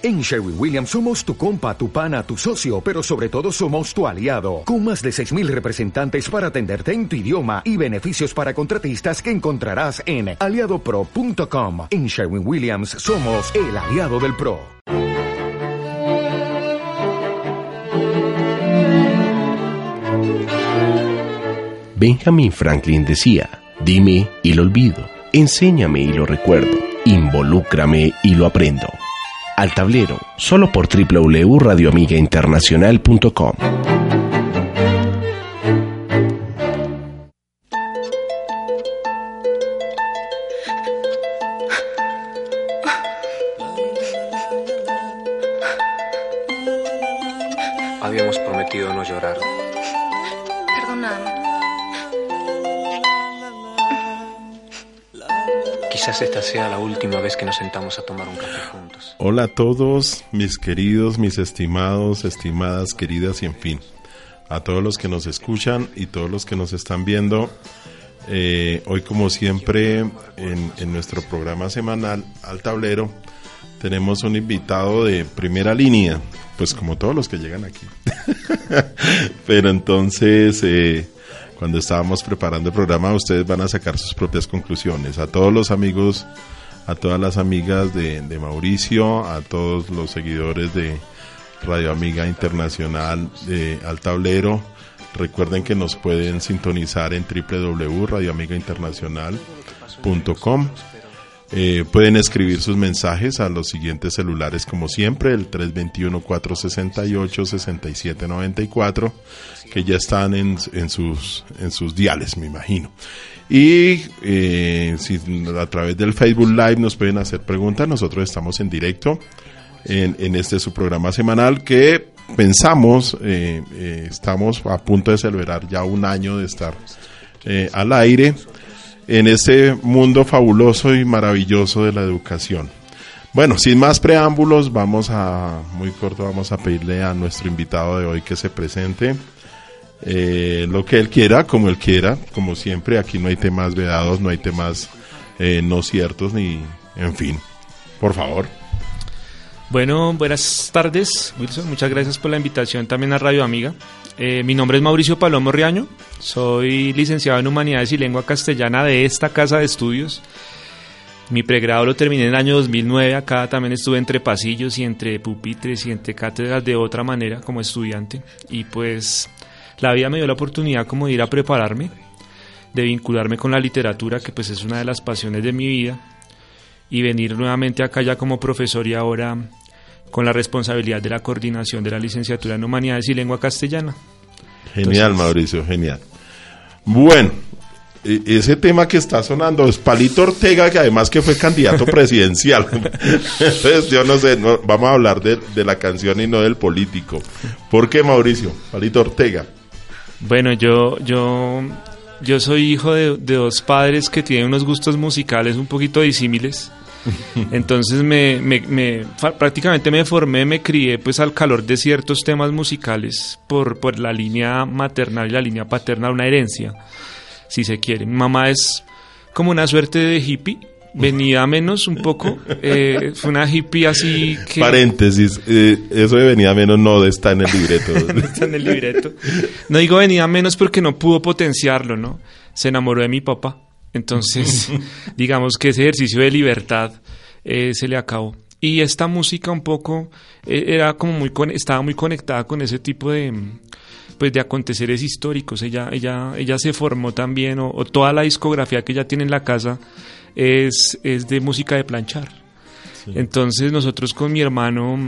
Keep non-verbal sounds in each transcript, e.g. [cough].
En Sherwin Williams somos tu compa, tu pana, tu socio, pero sobre todo somos tu aliado, con más de 6.000 representantes para atenderte en tu idioma y beneficios para contratistas que encontrarás en aliadopro.com. En Sherwin Williams somos el aliado del PRO. Benjamin Franklin decía, dime y lo olvido, enséñame y lo recuerdo, involúcrame y lo aprendo al tablero, solo por www.radioamigainternacional.com. sea la última vez que nos sentamos a tomar un café juntos. Hola a todos, mis queridos, mis estimados, estimadas, queridas y en fin, a todos los que nos escuchan y todos los que nos están viendo. Eh, hoy como siempre en, en nuestro programa semanal al tablero tenemos un invitado de primera línea, pues como todos los que llegan aquí. [laughs] Pero entonces, eh, cuando estábamos preparando el programa, ustedes van a sacar sus propias conclusiones. A todos los amigos, a todas las amigas de, Mauricio, a todos los seguidores de Radio Amiga Internacional de Al Tablero. Recuerden que nos pueden sintonizar en www.radioamigainternacional.com. Eh, pueden escribir sus mensajes a los siguientes celulares como siempre, el 321-468-6794, que ya están en, en, sus, en sus diales, me imagino. Y eh, si a través del Facebook Live nos pueden hacer preguntas, nosotros estamos en directo en, en este su programa semanal que pensamos, eh, eh, estamos a punto de celebrar ya un año de estar eh, al aire en ese mundo fabuloso y maravilloso de la educación. Bueno, sin más preámbulos, vamos a, muy corto, vamos a pedirle a nuestro invitado de hoy que se presente eh, lo que él quiera, como él quiera, como siempre, aquí no hay temas vedados, no hay temas eh, no ciertos, ni, en fin, por favor. Bueno, buenas tardes, Wilson. Muchas gracias por la invitación también a Radio Amiga. Eh, mi nombre es Mauricio Palomo Riaño. Soy licenciado en Humanidades y Lengua Castellana de esta casa de estudios. Mi pregrado lo terminé en el año 2009. Acá también estuve entre pasillos y entre pupitres y entre cátedras de otra manera como estudiante. Y pues la vida me dio la oportunidad como de ir a prepararme, de vincularme con la literatura, que pues es una de las pasiones de mi vida y venir nuevamente acá ya como profesor y ahora con la responsabilidad de la coordinación de la licenciatura en Humanidades y Lengua Castellana. Genial, Entonces, Mauricio, genial. Bueno, ese tema que está sonando es Palito Ortega, que además que fue candidato [laughs] presidencial. Entonces, yo no sé, no, vamos a hablar de, de, la canción y no del político. ¿Por qué, Mauricio? Palito Ortega. Bueno, yo, yo, yo soy hijo de, de dos padres que tienen unos gustos musicales un poquito disímiles. [laughs] Entonces me, me, me, prácticamente me formé, me crié pues al calor de ciertos temas musicales por, por la línea maternal y la línea paterna, una herencia, si se quiere. Mi mamá es como una suerte de hippie, venía menos un poco, eh, fue una hippie así que... Paréntesis, eh, eso de venía menos no está en el libreto. [laughs] no está en el libreto. No digo venía menos porque no pudo potenciarlo, ¿no? Se enamoró de mi papá. Entonces, [laughs] digamos que ese ejercicio de libertad eh, se le acabó. Y esta música un poco eh, era como muy estaba muy conectada con ese tipo de pues de aconteceres históricos. Ella ella ella se formó también o, o toda la discografía que ella tiene en la casa es es de música de planchar. Sí. Entonces, nosotros con mi hermano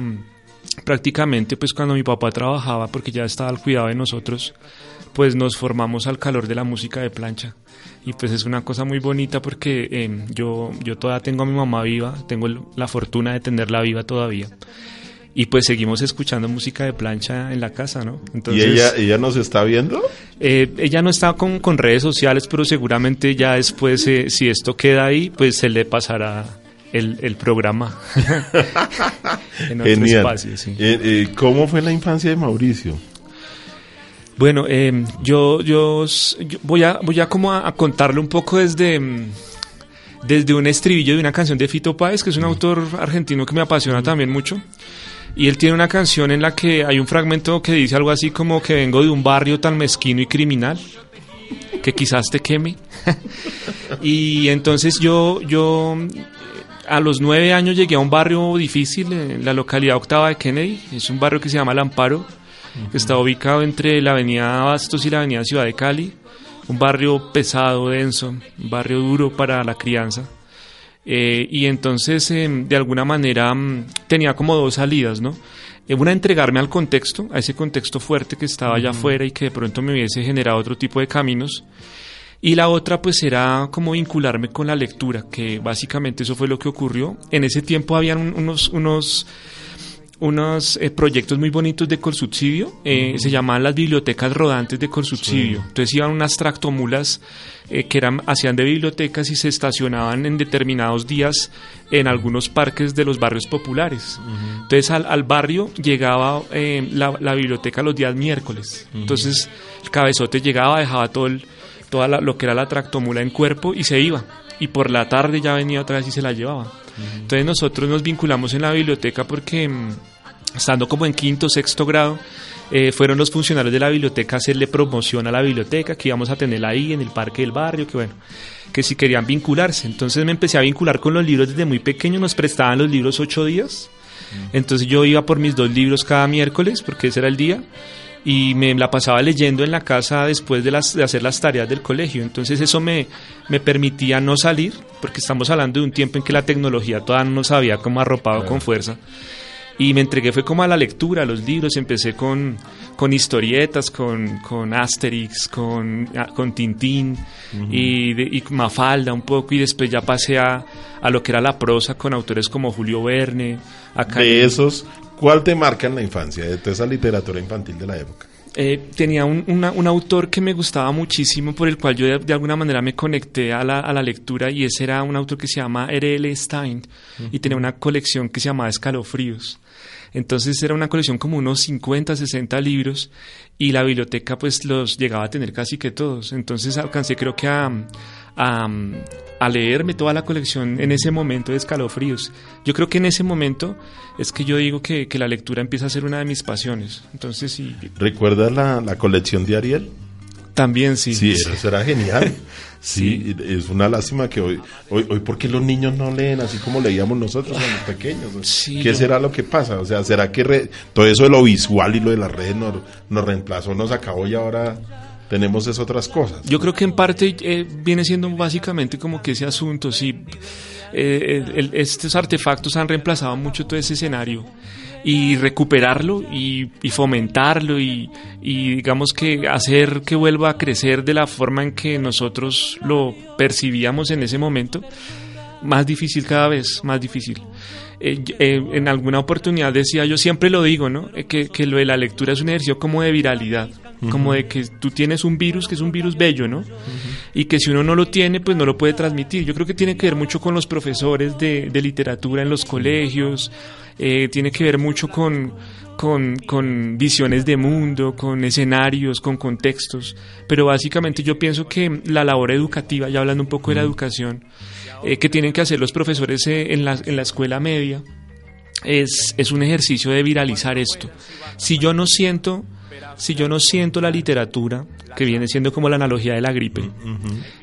prácticamente pues cuando mi papá trabajaba porque ya estaba al cuidado de nosotros, pues nos formamos al calor de la música de plancha y pues es una cosa muy bonita porque eh, yo, yo todavía tengo a mi mamá viva, tengo la fortuna de tenerla viva todavía. Y pues seguimos escuchando música de plancha en la casa, ¿no? Entonces, ¿Y ella, ella nos está viendo? Eh, ella no está con, con, redes sociales, pero seguramente ya después, eh, si esto queda ahí, pues se le pasará el, el programa [laughs] en otro Genial. espacio. Sí. Eh, ¿Cómo fue la infancia de Mauricio? Bueno, eh, yo, yo, yo, voy a, voy a como a, a, contarle un poco desde, desde un estribillo de una canción de Fito Páez, que es un autor argentino que me apasiona también mucho. Y él tiene una canción en la que hay un fragmento que dice algo así como que vengo de un barrio tan mezquino y criminal que quizás te queme. [laughs] y entonces yo, yo a los nueve años llegué a un barrio difícil en la localidad octava de Kennedy. Es un barrio que se llama Lamparo, que está ubicado entre la avenida Bastos y la avenida Ciudad de Cali. Un barrio pesado, denso, un barrio duro para la crianza. Eh, y entonces, em, de alguna manera, mm, tenía como dos salidas, ¿no? Eh, una, entregarme al contexto, a ese contexto fuerte que estaba allá afuera y que de pronto me hubiese generado otro tipo de caminos. Y la otra, pues, era como vincularme con la lectura, que básicamente eso fue lo que ocurrió. En ese tiempo habían unos, unos unos eh, proyectos muy bonitos de Corsubsidio, eh, se llamaban las bibliotecas rodantes de Corsubsidio. Entonces iban unas tractomulas eh, que eran, hacían de bibliotecas y se estacionaban en determinados días en algunos parques de los barrios populares. Entonces al, barrio llegaba la, la, biblioteca los días miércoles. Entonces el cabezote llegaba, dejaba todo el, toda lo que era la tractomula en cuerpo y se iba. Y por la tarde ya venía otra vez y se la llevaba. Entonces nosotros nos vinculamos en la biblioteca porque mm, estando como en quinto, sexto grado, eh, fueron los funcionarios de la biblioteca a hacerle promoción a la biblioteca, que íbamos a tenerla ahí en el parque del barrio, que bueno, que si querían vincularse. Entonces me empecé a vincular con los libros desde muy pequeño, nos prestaban los libros ocho días. Entonces yo iba por mis dos libros cada miércoles, porque ese era el día, y me la pasaba leyendo en la casa después de, las, de hacer las tareas del colegio. Entonces eso me, me permitía no salir, porque estamos hablando de un tiempo en que la tecnología todavía no nos había como arropado con fuerza. Y me entregué fue como a la lectura, a los libros, empecé con, con historietas, con, con Asterix, con, ah, con Tintín y, y, Mafalda un poco, y después ya pasé a, a, lo que era la prosa con autores como Julio Verne. de esos, ¿cuál te marca en la infancia, de toda esa literatura infantil de la época? Eh, tenía un, un, autor que me gustaba muchísimo, por el cual yo de, alguna manera me conecté a la, a la, lectura, y ese era un autor que se llama R.L. Stein, y tenía una colección que se llamaba Escalofríos. Entonces era una colección como unos 50, 60 libros y la biblioteca pues los llegaba a tener casi que todos. Entonces alcancé creo que a, a, leerme toda la colección en ese momento de escalofríos. Yo creo que en ese momento es que yo digo que, que la lectura empieza a ser una de mis pasiones. Entonces sí. ¿Recuerdas la, la colección de Ariel? También sí. Sí, eso era genial. [laughs] Sí, es una lástima que hoy, hoy, hoy, ¿por qué los niños no leen así como leíamos nosotros cuando pequeños? ¿Qué será lo que pasa? O sea, ¿será que todo eso de lo visual y lo de las redes nos, nos reemplazó, nos acabó y ahora tenemos esas otras cosas? Yo creo que en parte eh, viene siendo básicamente como que ese asunto, sí. Eh, estos artefactos han reemplazado mucho todo ese escenario y recuperarlo y, fomentarlo y, digamos que hacer que vuelva a crecer de la forma en que nosotros lo percibíamos en ese momento, más difícil cada vez, más difícil. Eh, eh, en alguna oportunidad decía, yo siempre lo digo, ¿no? Eh, que, que, lo de la lectura es un ejercicio como de viralidad, como de que tú tienes un virus que es un virus bello, ¿no? Y que si uno no lo tiene, pues no lo puede transmitir. Yo creo que tiene que ver mucho con los profesores de, de literatura en los colegios, eh, tiene que ver mucho con, con, visiones de mundo, con escenarios, con contextos, pero básicamente yo pienso que la labor educativa, ya hablando un poco de la educación, eh, que tienen que hacer los profesores eh, en, la, en la escuela media, es, es un ejercicio de viralizar esto. Si yo no siento si yo no siento la literatura, que viene siendo como la analogía de la gripe,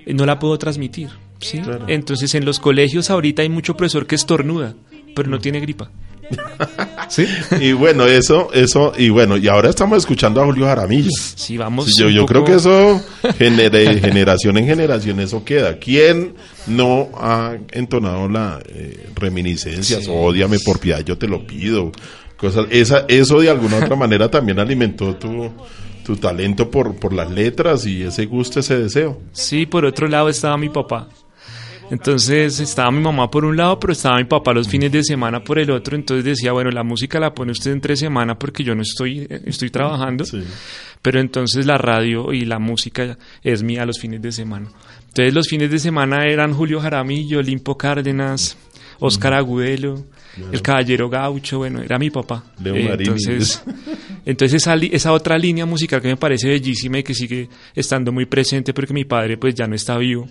no la puedo transmitir. ¿sí? Entonces en los colegios ahorita hay mucho profesor que estornuda, pero no tiene gripa. [laughs] ¿Sí? Y bueno, eso, eso, y bueno, y ahora estamos escuchando a Julio Jaramillo. Sí, vamos. yo, yo creo que eso, de generación en generación, eso queda. ¿Quién no ha entonado la eh, reminiscencias? Odiame por piedad, yo te lo pido. Cosas, esa, eso de alguna otra manera también alimentó tu, tu talento por, por las letras y ese gusto, ese deseo. Sí, por otro lado estaba mi papá entonces estaba mi mamá por un lado, pero estaba mi papá los fines de semana por el otro. Entonces decía, bueno, la música la pone usted entre semana porque yo no estoy, estoy trabajando. Pero entonces la radio y la música es mía los fines de semana. Entonces los fines de semana eran Julio Jaramillo, Limpo Cárdenas, Oscar Agudelo, el Caballero Gaucho, bueno, era mi papá. entonces, [laughs] entonces esa, esa otra línea musical que me parece bellísima y que sigue estando muy presente porque mi padre pues ya no está vivo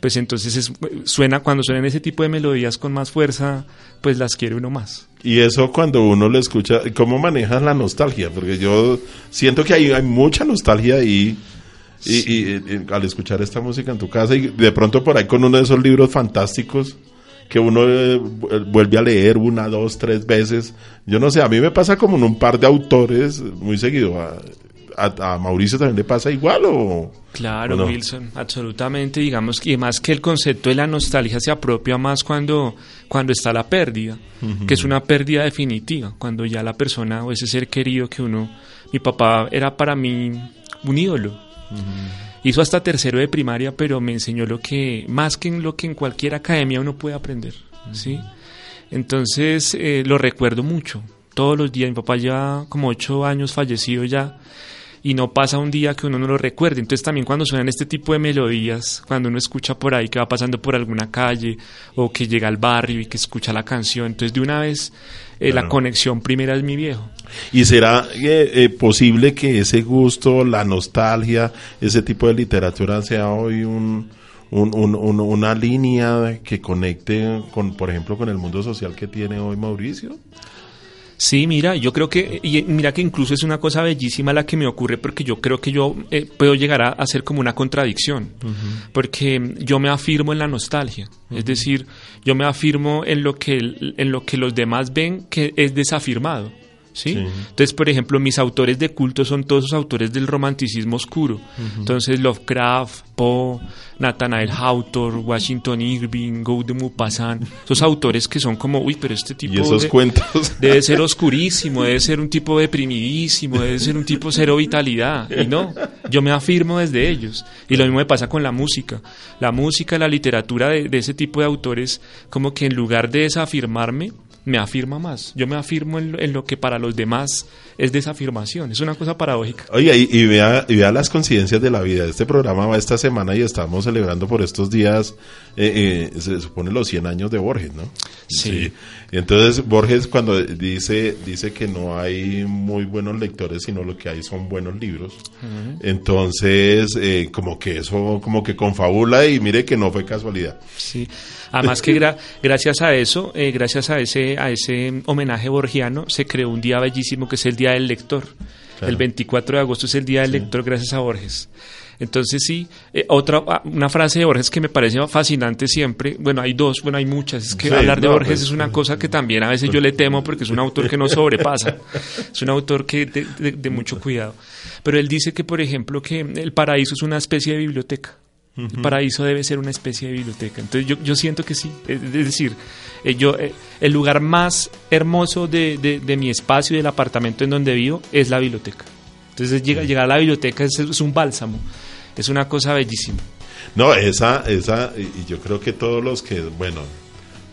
pues entonces es- suena, cuando suenan ese tipo de melodías con más fuerza, pues las quiere uno más. Y eso cuando uno lo escucha, ¿cómo manejas la nostalgia? Porque yo siento que hay, hay mucha nostalgia ahí. Y, y- y al escuchar esta música en tu casa y de pronto por ahí con uno de esos libros fantásticos que uno eh, vu- vuelve a leer una, dos, tres veces. Yo no sé, a mí me pasa como en un par de autores muy seguido. ¿A, a- a Mauricio también le pasa igual o...? Claro. Wilson, absolutamente, digamos, y más que el concepto de la nostalgia se apropia más cuando, cuando está la pérdida, que es una pérdida definitiva, cuando ya la persona o ese ser querido que uno, mi papá era para mí un ídolo. Hizo hasta tercero de primaria, pero me enseñó lo que, más que en lo que en cualquier academia uno puede aprender, ¿sí? Entonces, eh, lo recuerdo mucho, todos los días, mi papá ya como ocho años fallecido ya, y no pasa un día que uno no lo recuerde. Entonces también cuando suenan este tipo de melodías, cuando uno escucha por ahí que va pasando por alguna calle o que llega al barrio y que escucha la canción, entonces de una vez eh, la conexión primera es mi viejo. ¿Y será eh, eh, posible que ese gusto, la nostalgia, ese tipo de literatura sea hoy un, un- un- un- una línea que conecte con, por ejemplo, con el mundo social que tiene hoy Mauricio? Sí, mira, yo creo que, y mira que incluso es una cosa bellísima la que me ocurre porque yo creo que yo eh, puedo llegar a, ser como una contradicción, porque yo me afirmo en la nostalgia, es decir, yo me afirmo en lo que en lo que los demás ven que es desafirmado. ¿Sí? Sí. Entonces, por ejemplo, mis autores de culto son todos esos autores del romanticismo oscuro. Entonces, Lovecraft, Poe, Nathaniel Hawthorne, Washington Irving, Gaude Maupassant, esos autores que son como, uy, pero este tipo Y esos de- cuentos. [laughs] debe ser oscurísimo, debe ser un tipo deprimidísimo, debe ser un tipo cero vitalidad. Y no, yo me afirmo desde ellos. Y lo mismo me pasa con la música. La música, la literatura de, de ese tipo de autores, como que en lugar de desafirmarme, me afirma más. Yo me afirmo en lo, en lo que para los demás es desafirmación. Es una cosa paradójica. Oye, y, y vea, y vea las coincidencias de la vida. Este programa va esta semana y estamos celebrando por estos días, eh, eh, se supone los 100 años de Borges, ¿no? Sí. Y entonces Borges cuando dice, dice que no hay muy buenos lectores, sino lo que hay son buenos libros. Entonces, eh, como que eso, como que confabula y mire que no fue casualidad. Sí. Además que gra- gracias a eso, eh, gracias a ese, a ese homenaje borgiano, se creó un día bellísimo que es el Día del Lector. Claro. El 24 de agosto es el Día del Lector gracias a Borges. Entonces sí, eh, otra ah, una frase de Borges que me parece fascinante siempre, bueno, hay dos, bueno, hay muchas, es que Sí, hablar de no, Borges pues. es una cosa que también a veces yo le temo porque es un autor que no sobrepasa, es un autor que de, de- de mucho cuidado. Pero él dice que, por ejemplo, que el paraíso es una especie de biblioteca. El paraíso debe ser una especie de biblioteca. Entonces yo, yo siento que sí. Es, es decir, eh, yo, eh, el lugar más hermoso de, de- de mi espacio y del apartamento en donde vivo es la biblioteca. Entonces llega, llegar a la biblioteca es, es un bálsamo. Es una cosa bellísima. No, esa, esa, y yo creo que todos los que, bueno,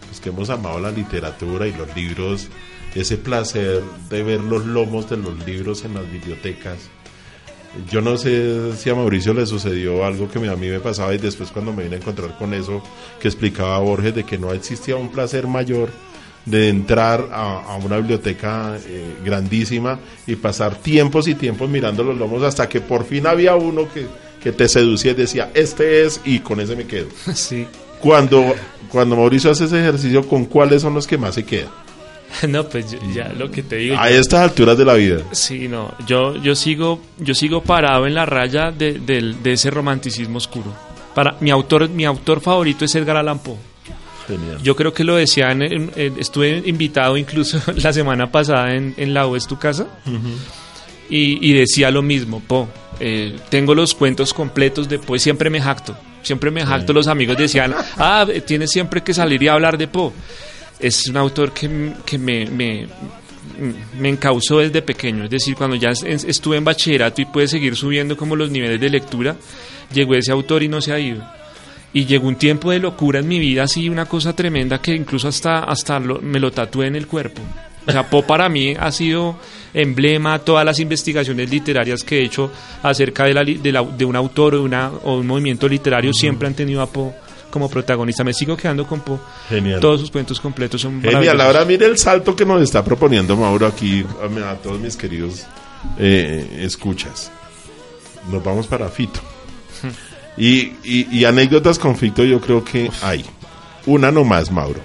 los que hemos amado la literatura y los libros, ese placer de ver los lomos de los libros en las bibliotecas. Yo no sé si a Mauricio le sucedió algo que a mí me pasaba y después cuando me vine a encontrar con eso que explicaba Borges de que no existía un placer mayor de entrar a, a una biblioteca eh, grandísima y pasar tiempos y tiempos mirando los lomos hasta que por fin había uno que, que te seducía y decía, este es y con ese me quedo. [laughs] Sí. Cuando, cuando Mauricio hace ese ejercicio, ¿con cuáles son los que más se quedan? [laughs] No, pues ya lo que te digo. A yo- estas alturas de la vida. Sí, no, yo, yo sigo, yo sigo parado en la raya de, del- de ese romanticismo oscuro. Para mi autor, mi autor favorito es Edgar Allan Poe. Genial. Yo creo que lo decían, estuve invitado incluso [laughs] la semana pasada en, en La O es tu casa y, y decía lo mismo, Poe. eh, tengo los cuentos completos de Poe, siempre me jacto, siempre me jacto. Los amigos decían, ah, tienes siempre que salir y hablar de Poe. Es un autor que, que me, me, me encausó desde pequeño, es decir, cuando ya es- estuve en bachillerato y pude seguir subiendo como los niveles de lectura, llegó ese autor y no se ha ido. Y llegó un tiempo de locura en mi vida, así una cosa tremenda que incluso hasta, hasta lo- me lo tatué en el cuerpo. O sea, Poe para mí ha sido emblema, todas las investigaciones literarias que he hecho acerca de, la, de, la- de un autor o, de una, o un movimiento literario siempre han tenido a Poe como protagonista. Me sigo quedando con Poe. Genial. Todos sus cuentos completos son Genial, ahora mire el salto que nos está proponiendo Mauro aquí a, a todos mis queridos eh, escuchas. Nos vamos para Fito. [laughs] Y, y, y anécdotas con Fito yo creo que hay. Una nomás, Mauro.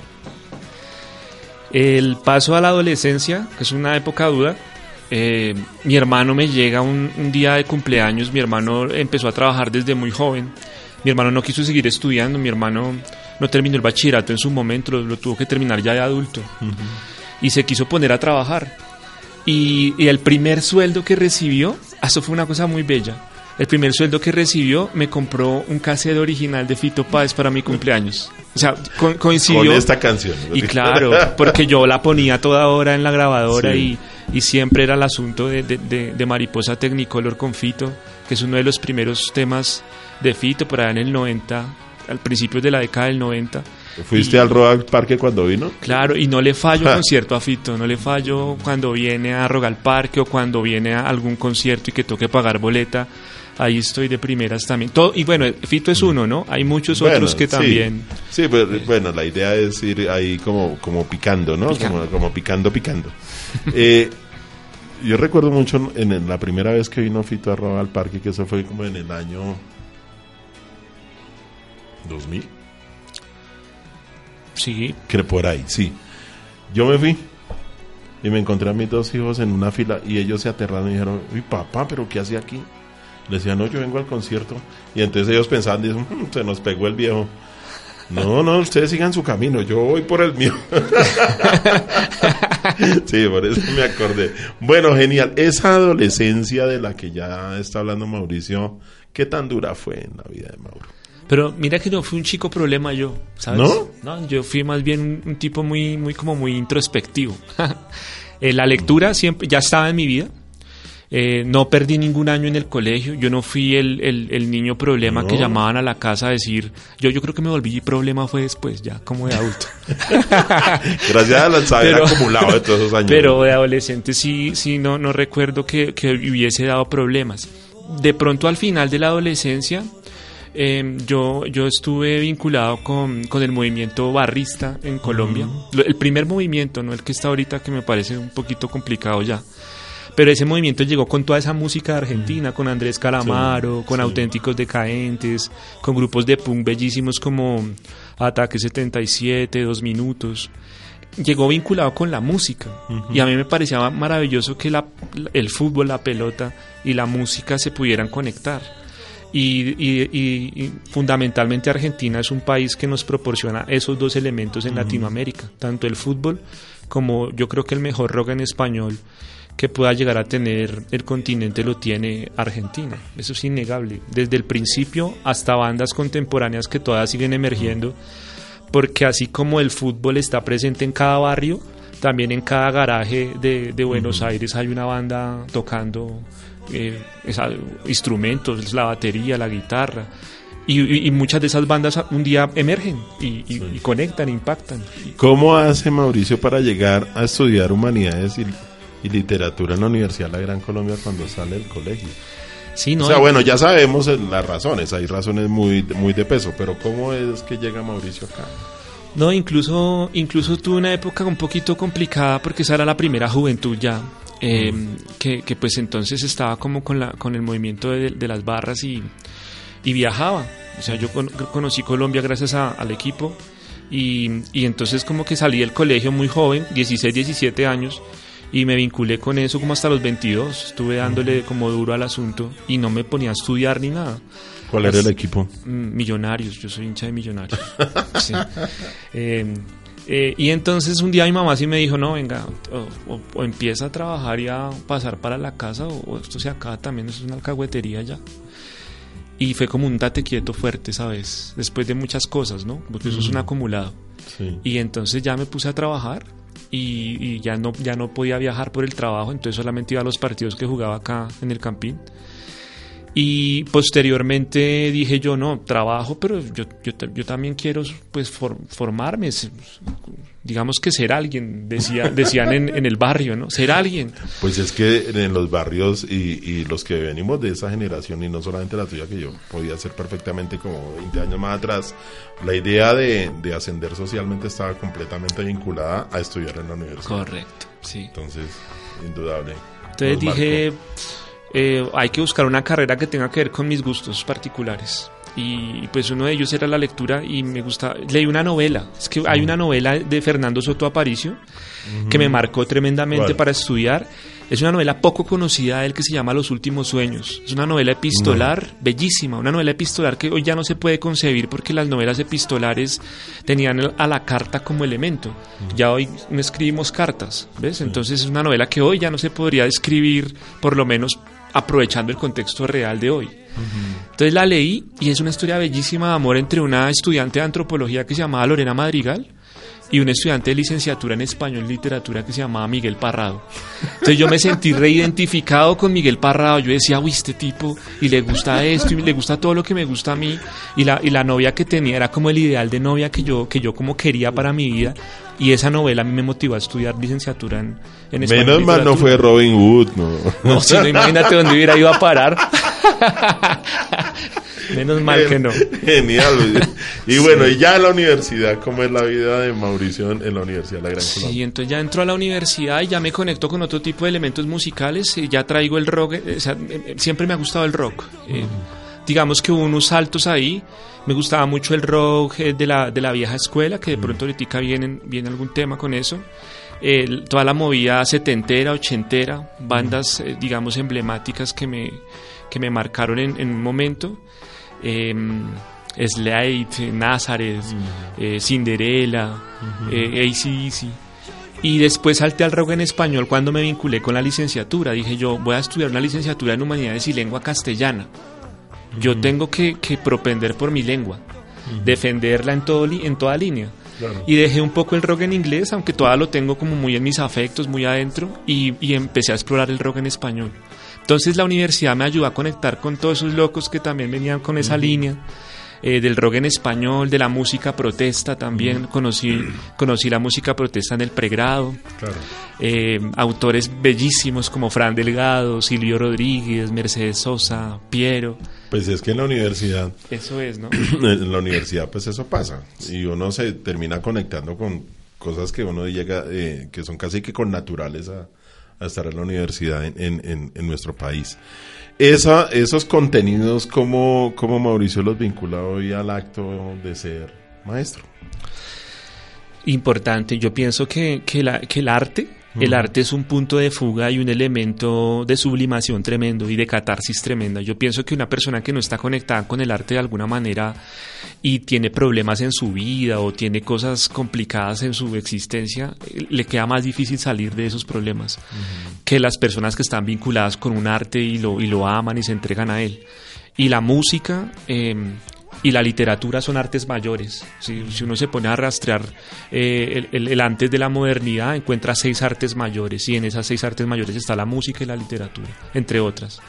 El paso a la adolescencia, que es una época dura, eh, mi hermano me llega un, un día de cumpleaños, mi hermano empezó a trabajar desde muy joven, mi hermano no quiso seguir estudiando, mi hermano no terminó el bachillerato en su momento, lo, lo tuvo que terminar ya de adulto y se quiso poner a trabajar. Y, y el primer sueldo que recibió, eso fue una cosa muy bella. El primer sueldo que recibió me compró un cassette original de Fito Páez para mi cumpleaños. O sea, co- coincidió. Con esta canción. Y claro, porque yo la ponía toda hora en la grabadora Sí. y, y siempre era el asunto de, de- de- de Mariposa Technicolor con Fito, que es uno de los primeros temas de Fito, por allá en el 90, al principio de la década del 90. ¿Fuiste Y- al Royal Parque cuando vino? Claro, y no le fallo Ja. concierto a Fito, no le fallo cuando viene a Rogal Parque o cuando viene a algún concierto y que toque pagar boleta. Ahí estoy de primeras también. Todo, y bueno, Fito es uno, ¿no? Hay muchos Bueno, otros que también. Sí, pero bueno, la idea es ir ahí como, como picando, ¿no? Picando. Como, como picando, picando. [laughs] Eh, yo recuerdo mucho en la primera vez que vino Fito a Royal Parque, que eso fue como en el año 2000. Sí, que por ahí, sí. Yo me fui y me encontré a mis dos hijos en una fila y ellos se aterraron y dijeron, mi papá, pero ¿qué hace aquí? Le decía, no, yo vengo al concierto. Y entonces ellos pensaban, dicen, "Mm, se nos pegó el viejo. No, no, ustedes sigan su camino, yo voy por el mío. [laughs] sí, por eso me acordé. Bueno, genial. Esa adolescencia de la que ya está hablando Mauricio, ¿qué tan dura fue en la vida de Mauro? Pero mira que no fui un chico problema yo, ¿sabes? ¿No? No, yo fui más bien un, un tipo muy, muy como muy introspectivo. [laughs] Eh, la lectura siempre ya estaba en mi vida. Eh, no perdí ningún año en el colegio. Yo no fui el, el- el niño problema No. que llamaban a la casa a decir. Yo, yo creo que me volví problema fue después, ya como de adulto. [laughs] Gracias al saber Pero- acumulado de todos esos años. Pero de adolescente sí, sí no, no recuerdo que, que hubiese dado problemas. De pronto al final de la adolescencia, eh, yo, yo estuve vinculado con, con el movimiento barrista en Colombia. Lo- El primer movimiento, no el que está ahorita, que me parece un poquito complicado ya. Pero ese movimiento llegó con toda esa música de Argentina, con Andrés Calamaro, con sí. auténticos decaentes, con grupos de punk bellísimos como Ataque 77, Dos Minutos. Llegó vinculado con la música. Y a mí me parecía maravilloso que la- el fútbol, la pelota y la música se pudieran conectar. Y, y- y- y fundamentalmente Argentina es un país que nos proporciona esos dos elementos en Latinoamérica, tanto el fútbol como yo creo que el mejor rock en español que pueda llegar a tener el continente lo tiene Argentina. Eso es innegable. Desde el principio hasta bandas contemporáneas que todas siguen emergiendo, porque así como el fútbol está presente en cada barrio, también en cada garaje de, de Buenos Aires hay una banda tocando eh, esa- instrumentos, la batería, la guitarra. Y, muchas de esas bandas un día emergen y, y- y conectan, impactan. ¿Cómo hace Mauricio para llegar a estudiar humanidades y, y literatura en la Universidad de la Gran Colombia cuando sale del colegio? Sí, no, o sea, bueno, ya sabemos las razones, hay razones muy, muy de peso, pero ¿cómo es que llega Mauricio acá? No, incluso, incluso tuve una época un poquito complicada porque esa era la primera juventud ya. eh, que, que pues entonces estaba como con, la, con el movimiento de, de las barras y, y viajaba. O sea, yo con- conocí Colombia gracias a- al equipo y, y entonces como que salí del colegio muy joven, 16, 17 años, y me vinculé con eso como hasta los 22. Estuve dándole como duro al asunto y no me ponía a estudiar ni nada. ¿Cuál era el equipo? Mm, Millonarios, yo soy hincha de Millonarios. [laughs] Sí. Eh, eh, y entonces un día mi mamá sí me dijo, no, venga, o, o- o empieza a trabajar y a pasar para la casa, o, o esto se acaba también, eso es una alcahuetería ya. Y fue como un date quieto fuerte, ¿sabes? Después de muchas cosas, ¿no? Porque eso es un acumulado. Sí. Y entonces ya me puse a trabajar y, y ya, no, ya no podía viajar por el trabajo, entonces solamente iba a los partidos que jugaba acá en el Campín. Y posteriormente dije yo, no, trabajo, pero yo, yo, ta- yo también quiero pues for- formarme, digamos que ser alguien, decía, [laughs] decían en, en el barrio, ¿no? Ser alguien. Pues es que en los barrios y, y los que venimos de esa generación, y no solamente la tuya, que yo podía ser perfectamente como 20 años más atrás, la idea de, de ascender socialmente estaba completamente vinculada a estudiar en la universidad. Correcto, sí. Entonces, indudable. Entonces dije, eh, hay que buscar una carrera que tenga que ver con mis gustos particulares. y pues uno de ellos era la lectura y me gusta, leí una novela, es que hay una novela de Fernando Soto Aparicio que me marcó tremendamente para estudiar. Es una novela poco conocida de él que se llama Los Últimos Sueños. Es una novela epistolar bellísima, una novela epistolar que hoy ya no se puede concebir porque las novelas epistolares tenían a la carta como elemento. Ya hoy no escribimos cartas, ¿ves? Entonces es una novela que hoy ya no se podría escribir, por lo menos aprovechando el contexto real de hoy. Entonces la leí y es una historia bellísima de amor entre una estudiante de antropología que se llamaba Lorena Madrigal y un estudiante de licenciatura en español y literatura que se llamaba Miguel Parrado. Entonces yo me sentí reidentificado con Miguel Parrado. Yo decía, uy, este tipo, y le gusta esto, y le gusta todo lo que me gusta a mí. Y la, y la novia que tenía era como el ideal de novia que yo, que yo como quería para mi vida. Y esa novela a mí me motivó a estudiar licenciatura en, en español. Menos mal no fue Robin Hood, no. No, si no, imagínate dónde hubiera ido a parar. [laughs] Menos mal que no. Genial. Y bueno, y ya en la universidad, ¿cómo es la vida de Mauricio en en la Universidad de la Gran Sí, Colombia? entonces ya entro a la universidad y ya me conecto con otro tipo de elementos musicales. y ya traigo el rock. eh, o sea, eh, eh, siempre me ha gustado el rock. eh, digamos que hubo unos saltos ahí. Me gustaba mucho el rock eh, de, la, de la vieja escuela, que de pronto ahorita viene, viene algún tema con eso. Toda la movida setentera, ochentera, bandas, eh, digamos, emblemáticas que me, que me marcaron en, en un momento. Em, Slade, eh, Nazareth, eh, Cinderella, eh, AC/DC. Y después salté al rock en español cuando me vinculé con la licenciatura. Dije yo, voy a estudiar una licenciatura en Humanidades y Lengua Castellana. Yo tengo que, que propender por mi lengua, defenderla en, todo, li- en toda línea. Y dejé un poco el rock en inglés, aunque todavía lo tengo como muy en mis afectos, muy adentro, y, y empecé a explorar el rock en español. Entonces la universidad me ayudó a conectar con todos esos locos que también venían con esa línea. eh, del rock en español, de la música protesta también. Conocí, [clears throat] conocí la música protesta en el pregrado. Claro. Eh, autores bellísimos como Fran Delgado, Silvio Rodríguez, Mercedes Sosa, Piero. Pues es que en la universidad, Eso es, ¿no? [clears throat] en la universidad pues eso pasa. Y uno se termina conectando con cosas que uno llega, eh, que son casi que con naturales a, a estar en la universidad en, en- en- nuestro país. Esos contenidos, ¿cómo, cómo Mauricio los vincula hoy al acto de ser maestro? Importante. Yo pienso que, que el arte, el arte es un punto de fuga y un elemento de sublimación tremendo y de catarsis tremenda. Yo pienso que una persona que no está conectada con el arte de alguna manera y tiene problemas en su vida o tiene cosas complicadas en su existencia, le queda más difícil salir de esos problemas que las personas que están vinculadas con un arte y lo, y lo aman y se entregan a él. Y la música eh, y la literatura son artes mayores. Si, uno se pone a rastrear eh, el, antes de la modernidad, encuentra seis artes mayores y en esas seis artes mayores está la música y la literatura, entre otras.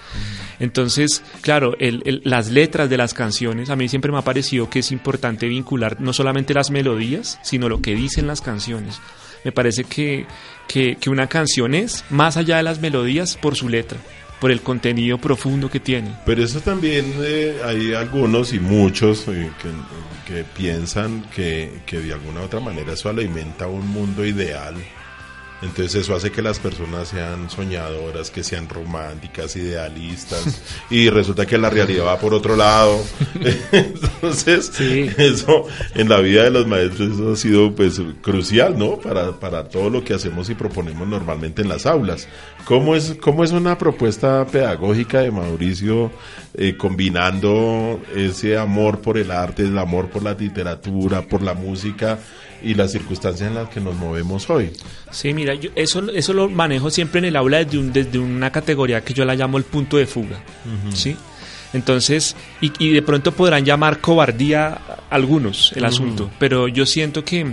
Entonces, claro, las letras de las canciones, a mí siempre me ha parecido que es importante vincular no solamente las melodías, sino lo que dicen las canciones. Me parece que, que una canción es más allá de las melodías por su letra, por el contenido profundo que tiene. Pero eso también eh, hay algunos y muchos eh, que, que piensan que, que de alguna u otra manera eso alimenta un mundo ideal. Entonces eso hace que las personas sean soñadoras, que sean románticas, idealistas, [laughs] y resulta que la realidad va por otro lado. [laughs] Entonces, Sí. eso en la vida de los maestros eso ha sido pues crucial, ¿no? Para, para todo lo que hacemos y proponemos normalmente en las aulas. ¿Cómo es, cómo es una propuesta pedagógica de Mauricio eh, combinando ese amor por el arte, el amor por la literatura, por la música y las circunstancias en las que nos movemos hoy? Sí, mira, yo eso, eso lo manejo siempre en el aula desde, un- desde una categoría que yo la llamo el punto de fuga. ¿Sí? Entonces, y, y de pronto podrán llamar cobardía algunos el asunto, pero yo siento que,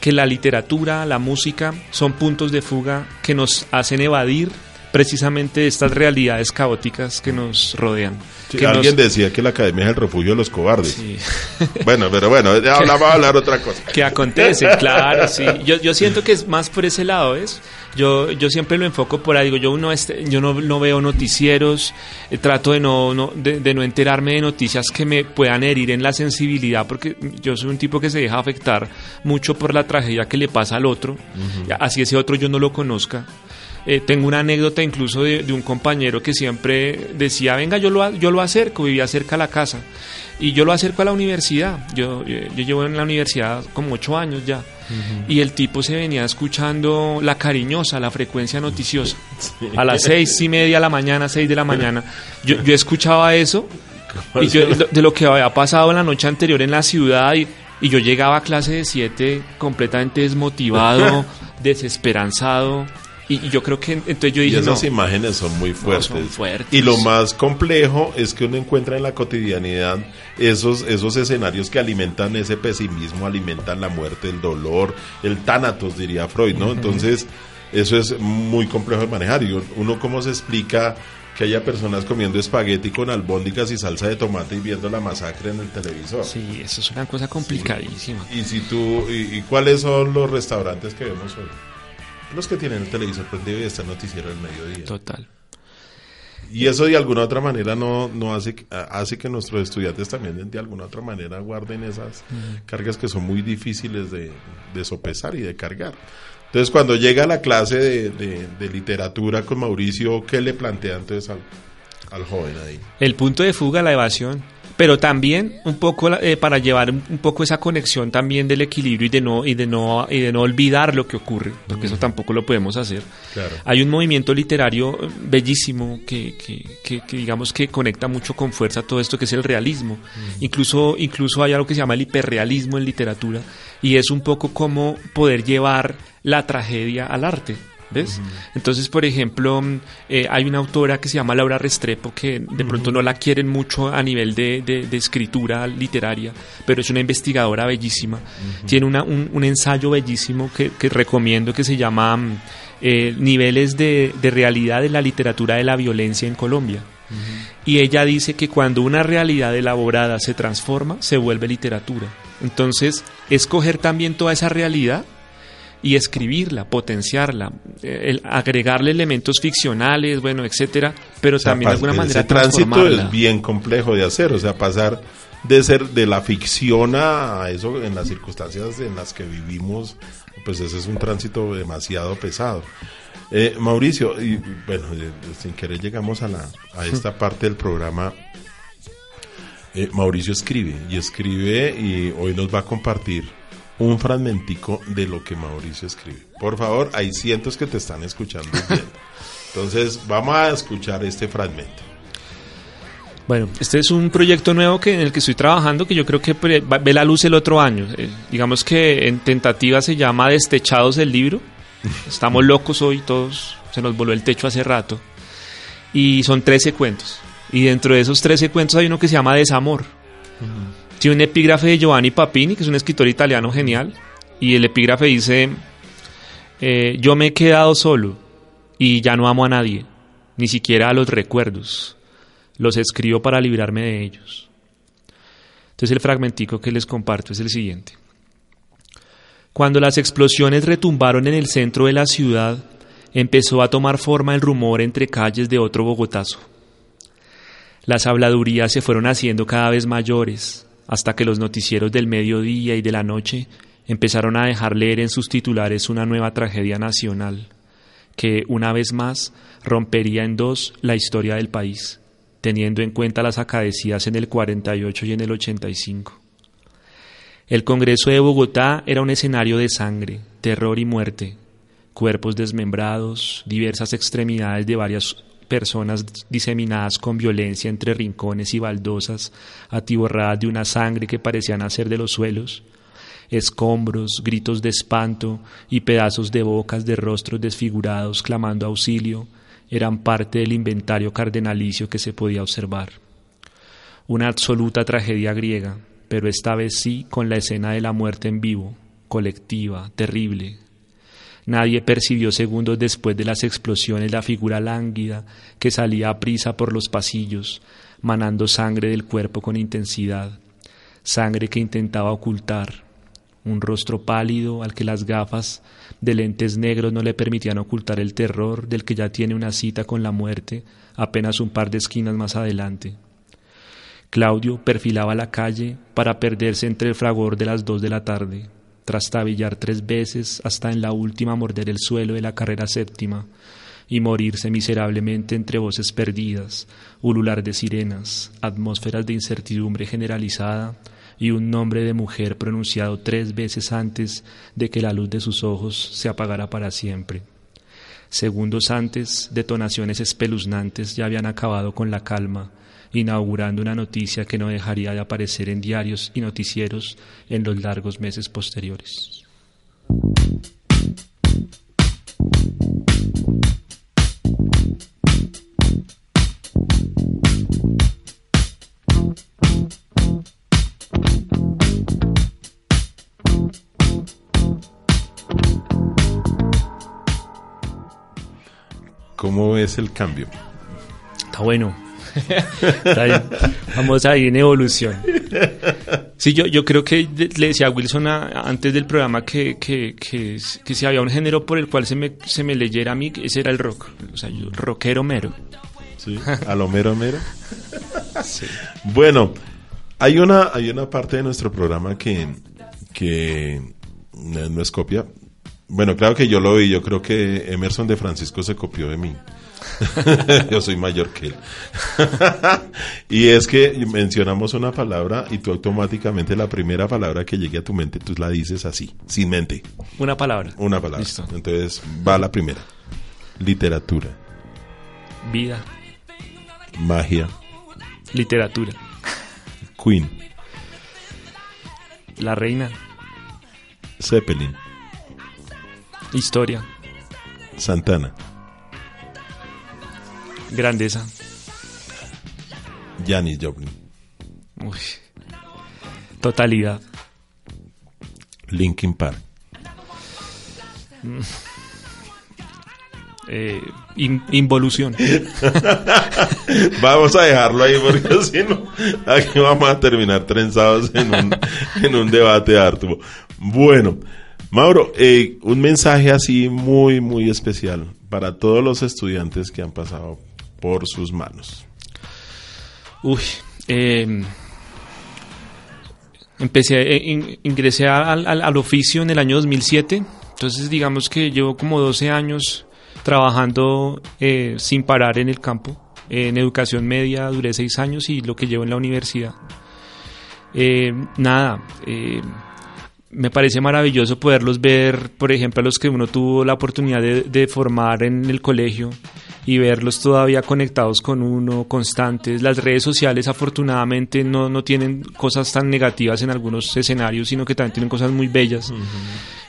que la literatura, la música, son puntos de fuga que nos hacen evadir precisamente estas realidades caóticas que nos rodean. Sí, que alguien nos- decía que la academia es el refugio de los cobardes. Sí. [laughs] Bueno, pero bueno, ya vamos a hablar otra cosa. que acontece, claro, sí. Yo, yo siento que es más por ese lado, ¿es? Yo, yo siempre lo enfoco por ahí, digo, yo no, este- yo no, no veo noticieros, eh, trato de no, no de, de no enterarme de noticias que me puedan herir en la sensibilidad, porque yo soy un tipo que se deja afectar mucho por la tragedia que le pasa al otro, así ese otro yo no lo conozca. Eh, tengo una anécdota incluso de, de un compañero que siempre decía, venga, yo lo, yo lo acerco, vivía cerca a la casa. Y yo lo acerco a la universidad. Yo, yo, yo llevo en la universidad como ocho años ya. Y el tipo se venía escuchando la cariñosa, la frecuencia noticiosa. [laughs] A las seis y media de la mañana, seis de la mañana. Yo, yo escuchaba eso. Y yo, de lo que había pasado en la noche anterior en la ciudad. Y, y yo llegaba a clase de siete completamente desmotivado, [laughs] desesperanzado. Y, y yo creo que entonces yo Y dije, esas no, imágenes son muy fuertes. son fuertes. Y lo más complejo es que uno encuentra en la cotidianidad esos, esos escenarios que alimentan ese pesimismo, alimentan la muerte, el dolor, el tánatos, diría Freud, ¿no? Entonces, eso es muy complejo de manejar. Y uno, ¿cómo se explica que haya personas comiendo espagueti con albóndigas y salsa de tomate y viendo la masacre en el televisor? sí, eso es una cosa complicadísima. Y si tú, y, y cuáles son los restaurantes que vemos hoy? Los que tienen el televisor prendido y está el noticiero del mediodía. Total. Y eso de alguna otra manera no, no hace, hace que nuestros estudiantes también de alguna otra manera guarden esas cargas que son muy difíciles de, de sopesar y de cargar. Entonces cuando llega a la clase de, de- de literatura con Mauricio, ¿qué le plantea entonces al, al joven ahí? El punto de fuga, la evasión. Pero también un poco eh, para llevar un, poco esa conexión también del equilibrio y de no y de no y de no olvidar lo que ocurre, porque eso tampoco lo podemos hacer. Claro. Hay un movimiento literario eh, bellísimo que, que, que- que digamos que conecta mucho con fuerza todo esto que es el realismo. Incluso incluso hay algo que se llama el hiperrealismo en literatura y es un poco como poder llevar la tragedia al arte. ¿Ves? Entonces, por ejemplo, mm, eh, hay una autora que se llama Laura Restrepo que de pronto no la quieren mucho a nivel de, de- de escritura literaria, pero es una investigadora bellísima. Tiene una- un, un ensayo bellísimo que, que recomiendo que se llama mm, eh, Niveles de, de realidad de la literatura de la violencia en Colombia. Y ella dice que cuando una realidad elaborada se transforma, se vuelve literatura. Entonces, escoger también toda esa realidad y escribirla, potenciarla, eh, el agregarle elementos ficcionales, bueno, etcétera, pero O sea, también de alguna manera ese tránsito transformarla. es bien complejo de hacer, o sea, pasar de ser de la ficción a eso en las circunstancias en las que vivimos, pues ese es un tránsito demasiado pesado. Eh, Mauricio, y bueno, eh, sin querer llegamos a la a esta parte del programa. Eh, Mauricio escribe y escribe y hoy nos va a compartir un fragmentico de lo que Mauricio escribe. Por favor, hay cientos que te están escuchando. Entonces, vamos a escuchar este fragmento. Bueno, este es un proyecto nuevo que en el que estoy trabajando que yo creo que ve la luz el otro año. Eh, digamos que en tentativa se llama Destechados del libro. [laughs] Estamos locos hoy todos, se nos voló el techo hace rato. Y son 13 cuentos. Y dentro de esos 13 cuentos hay uno que se llama Desamor. Tiene un epígrafe de Giovanni Papini, que es un escritor italiano genial. Y el epígrafe dice, eh, yo me he quedado solo y ya no amo a nadie, ni siquiera a los recuerdos. Los escribo para librarme de ellos. Entonces el fragmentico que les comparto es el siguiente. Cuando las explosiones retumbaron en el centro de la ciudad, empezó a tomar forma el rumor entre calles de otro Bogotazo. Las habladurías se fueron haciendo cada vez mayores, hasta que los noticieros del mediodía y de la noche empezaron a dejar leer en sus titulares una nueva tragedia nacional, que, una vez más, rompería en dos la historia del país, teniendo en cuenta las acaecidas en el 48 y en el 85. El Congreso de Bogotá era un escenario de sangre, terror y muerte, cuerpos desmembrados, diversas extremidades de varias personas diseminadas con violencia entre rincones y baldosas, atiborradas de una sangre que parecía nacer de los suelos, escombros, gritos de espanto y pedazos de bocas de rostros desfigurados clamando auxilio, eran parte del inventario cardenalicio que se podía observar. Una absoluta tragedia griega, pero esta vez sí con la escena de la muerte en vivo, colectiva, terrible. Nadie percibió segundos después de las explosiones la figura lánguida que salía a prisa por los pasillos, manando sangre del cuerpo con intensidad, sangre que intentaba ocultar, un rostro pálido al que las gafas de lentes negros no le permitían ocultar el terror del que ya tiene una cita con la muerte apenas un par de esquinas más adelante. Claudio perfilaba la calle para perderse entre el fragor de las dos de la tarde, trastabillar tres veces hasta en la última morder el suelo de la carrera séptima, y morirse miserablemente entre voces perdidas, ulular de sirenas, atmósferas de incertidumbre generalizada y un nombre de mujer pronunciado tres veces antes de que la luz de sus ojos se apagara para siempre. Segundos antes, detonaciones espeluznantes ya habían acabado con la calma, inaugurando una noticia que no dejaría de aparecer en diarios y noticieros en los largos meses posteriores. ¿Cómo ves el cambio? Está bueno. Está bien. Vamos ahí en evolución. Sí, yo, yo creo que le decía a Wilson antes del programa que, que, que, si había un género por el cual se me, se me leyera a mí, ese era el rock. O sea, yo, rockero mero. Sí, a lo mero mero. Sí. Bueno, hay una, hay una parte de nuestro programa que, que no es copia, bueno, claro que yo lo vi, yo creo que Emerson de Francisco se copió de mí. [laughs] yo soy mayor que él. [laughs] y es que mencionamos una palabra y tú automáticamente la primera palabra que llegue a tu mente, tú la dices así, sin mente. Una palabra. Una palabra. Listo. Entonces va la primera. Literatura. Vida. Magia. Literatura. Queen. La reina. Zeppelin. Historia. Santana. Grandeza. Janis Joplin. Uy. Totalidad. Linkin Park. Mm. Eh, involución. [laughs] vamos a dejarlo ahí porque [laughs] si no, aquí vamos a terminar trenzados en un, en un debate harto. Bueno, Mauro, eh, un mensaje así muy, muy especial para todos los estudiantes que han pasado por sus manos. Uy, em, empecé, eh, ingresé al, al, oficio en el año 2007, entonces digamos que llevo como 12 años trabajando eh, sin parar en el campo. En educación media duré 6 años y lo que llevo en la universidad. nada, me parece maravilloso poderlos ver, por ejemplo, a los que uno tuvo la oportunidad de, formar en el colegio y verlos todavía conectados con uno, constantes. Las redes sociales afortunadamente no, no tienen cosas tan negativas en algunos escenarios, sino que también tienen cosas muy bellas.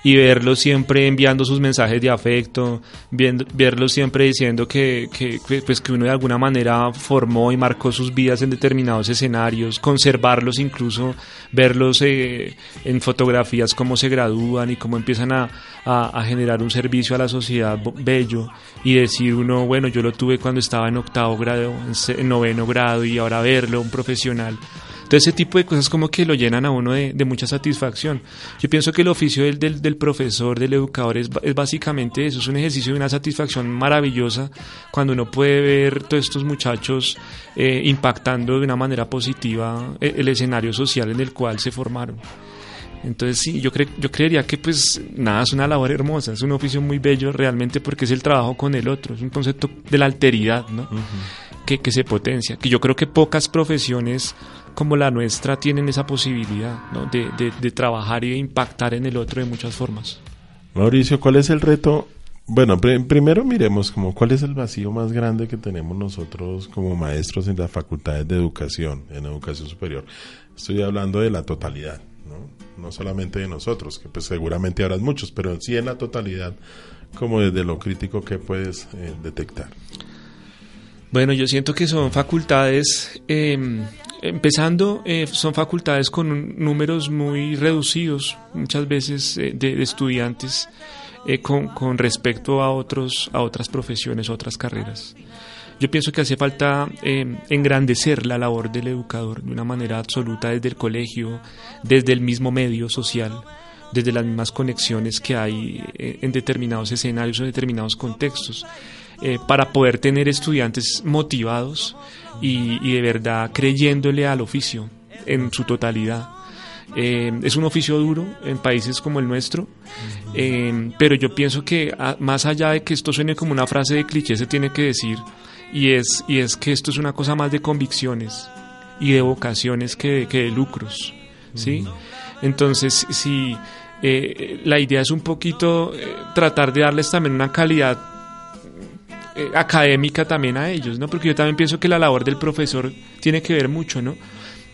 Y verlos siempre enviando sus mensajes de afecto, viendo, verlos siempre diciendo que, que, pues que uno de alguna manera formó y marcó sus vidas en determinados escenarios, conservarlos incluso, verlos eh, en fotografías cómo se gradúan y cómo empiezan a, a, generar un servicio a la sociedad bello. Y decir uno, bueno, yo lo tuve cuando estaba en octavo grado, en noveno grado y ahora verlo, un profesional. Entonces ese tipo de cosas como que lo llenan a uno de, mucha satisfacción. Yo pienso que el oficio del, profesor, del educador, es, básicamente eso, es un ejercicio de una satisfacción maravillosa cuando uno puede ver todos estos muchachos eh, impactando de una manera positiva el, el escenario social en el cual se formaron. Entonces sí, yo, yo creería que pues nada, es una labor hermosa, es un oficio muy bello realmente porque es el trabajo con el otro, es un concepto de la alteridad, ¿no? que, que, se potencia, que yo creo que pocas profesiones como la nuestra tienen esa posibilidad de, trabajar y de impactar en el otro de muchas formas. Mauricio, ¿cuál es el reto? Bueno, primero miremos como cuál es el vacío más grande que tenemos nosotros como maestros en las facultades de educación, en educación superior. Estoy hablando de la totalidad, ¿no? No solamente de nosotros, que pues seguramente habrá muchos, pero sí en la totalidad, como desde lo crítico que puedes eh, detectar. Bueno, yo siento que son facultades eh, Empezando, eh, son facultades con números muy reducidos, muchas veces eh, de, estudiantes, eh, con, con, respecto a, otros, a otras profesiones, otras carreras. Yo pienso que hace falta engrandecer la labor del educador de una manera absoluta desde el colegio, desde el mismo medio social, desde las mismas conexiones que hay en determinados escenarios o determinados contextos, para poder tener estudiantes motivados y, de verdad creyéndole al oficio en su totalidad. Eh, es un oficio duro en países como el nuestro, eh, pero yo pienso que a- más allá de que esto suene como una frase de cliché, se tiene que decir, y es, y es que esto es una cosa más de convicciones y de vocaciones que de, que de lucros, ¿sí? Entonces, si eh, la idea es un poquito eh, tratar de darles también una calidad eh, académica también a ellos, ¿no? Porque yo también pienso que la labor del profesor tiene que ver mucho, ¿no?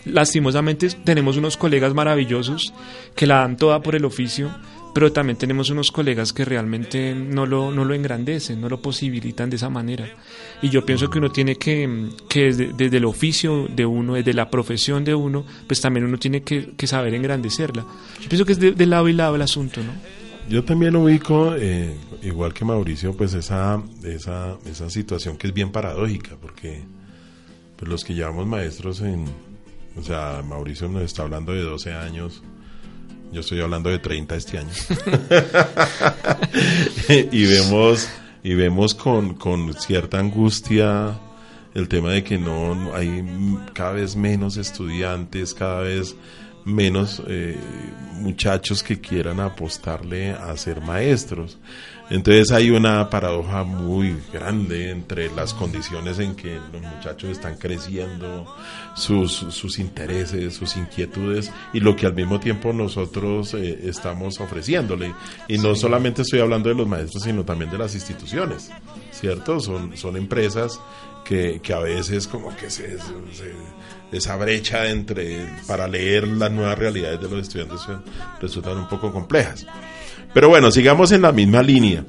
Lastimosamente tenemos unos colegas maravillosos que la dan toda por el oficio, pero también tenemos unos colegas que realmente no lo, no lo engrandecen, no lo posibilitan de esa manera. Y yo pienso que uno tiene que, que desde, desde el oficio de uno, desde la profesión de uno, pues también uno tiene que, que saber engrandecerla. Yo pienso que es de, de lado y lado el asunto, ¿no? Yo también ubico, eh, igual que Mauricio, pues esa, esa, esa situación que es bien paradójica, porque pues los que llevamos maestros en, o sea, Mauricio nos está hablando de 12 años, yo estoy hablando de 30 este año. [laughs] y vemos, y vemos con, con cierta angustia el tema de que no, hay cada vez menos estudiantes, cada vez menos eh, muchachos que quieran apostarle a ser maestros. Entonces hay una paradoja muy grande entre las condiciones en que los muchachos están creciendo, sus, sus intereses, sus inquietudes y lo que al mismo tiempo nosotros eh, estamos ofreciéndole. Y no solamente estoy hablando de los maestros, sino también de las instituciones, ¿cierto? Son, son empresas que, que a veces como que se, se- esa brecha entre para leer las nuevas realidades de los estudiantes resultan un poco complejas. Pero bueno, sigamos en la misma línea.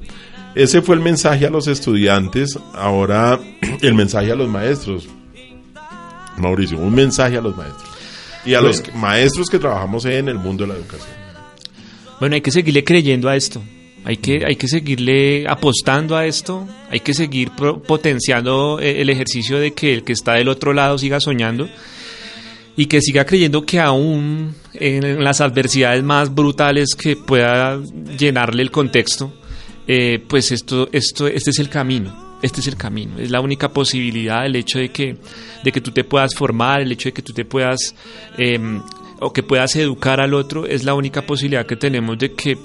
Ese fue el mensaje a los estudiantes, ahora [clears throat] el mensaje a los maestros. Mauricio, un mensaje a los maestros. Y a los maestros que trabajamos en el mundo de la educación. Bueno, hay que seguirle creyendo a esto. Hay que, hay que seguirle apostando a esto. Hay que seguir potenciando eh, el ejercicio de que el que está del otro lado siga soñando. Y que siga creyendo que aún en las adversidades más brutales que pueda llenarle el contexto, eh, pues esto, esto, este es el camino. Este es el camino, es la única posibilidad, el hecho de que, de que tú te puedas formar, el hecho de que tú te puedas em, o que puedas educar al otro es la única posibilidad que tenemos de que,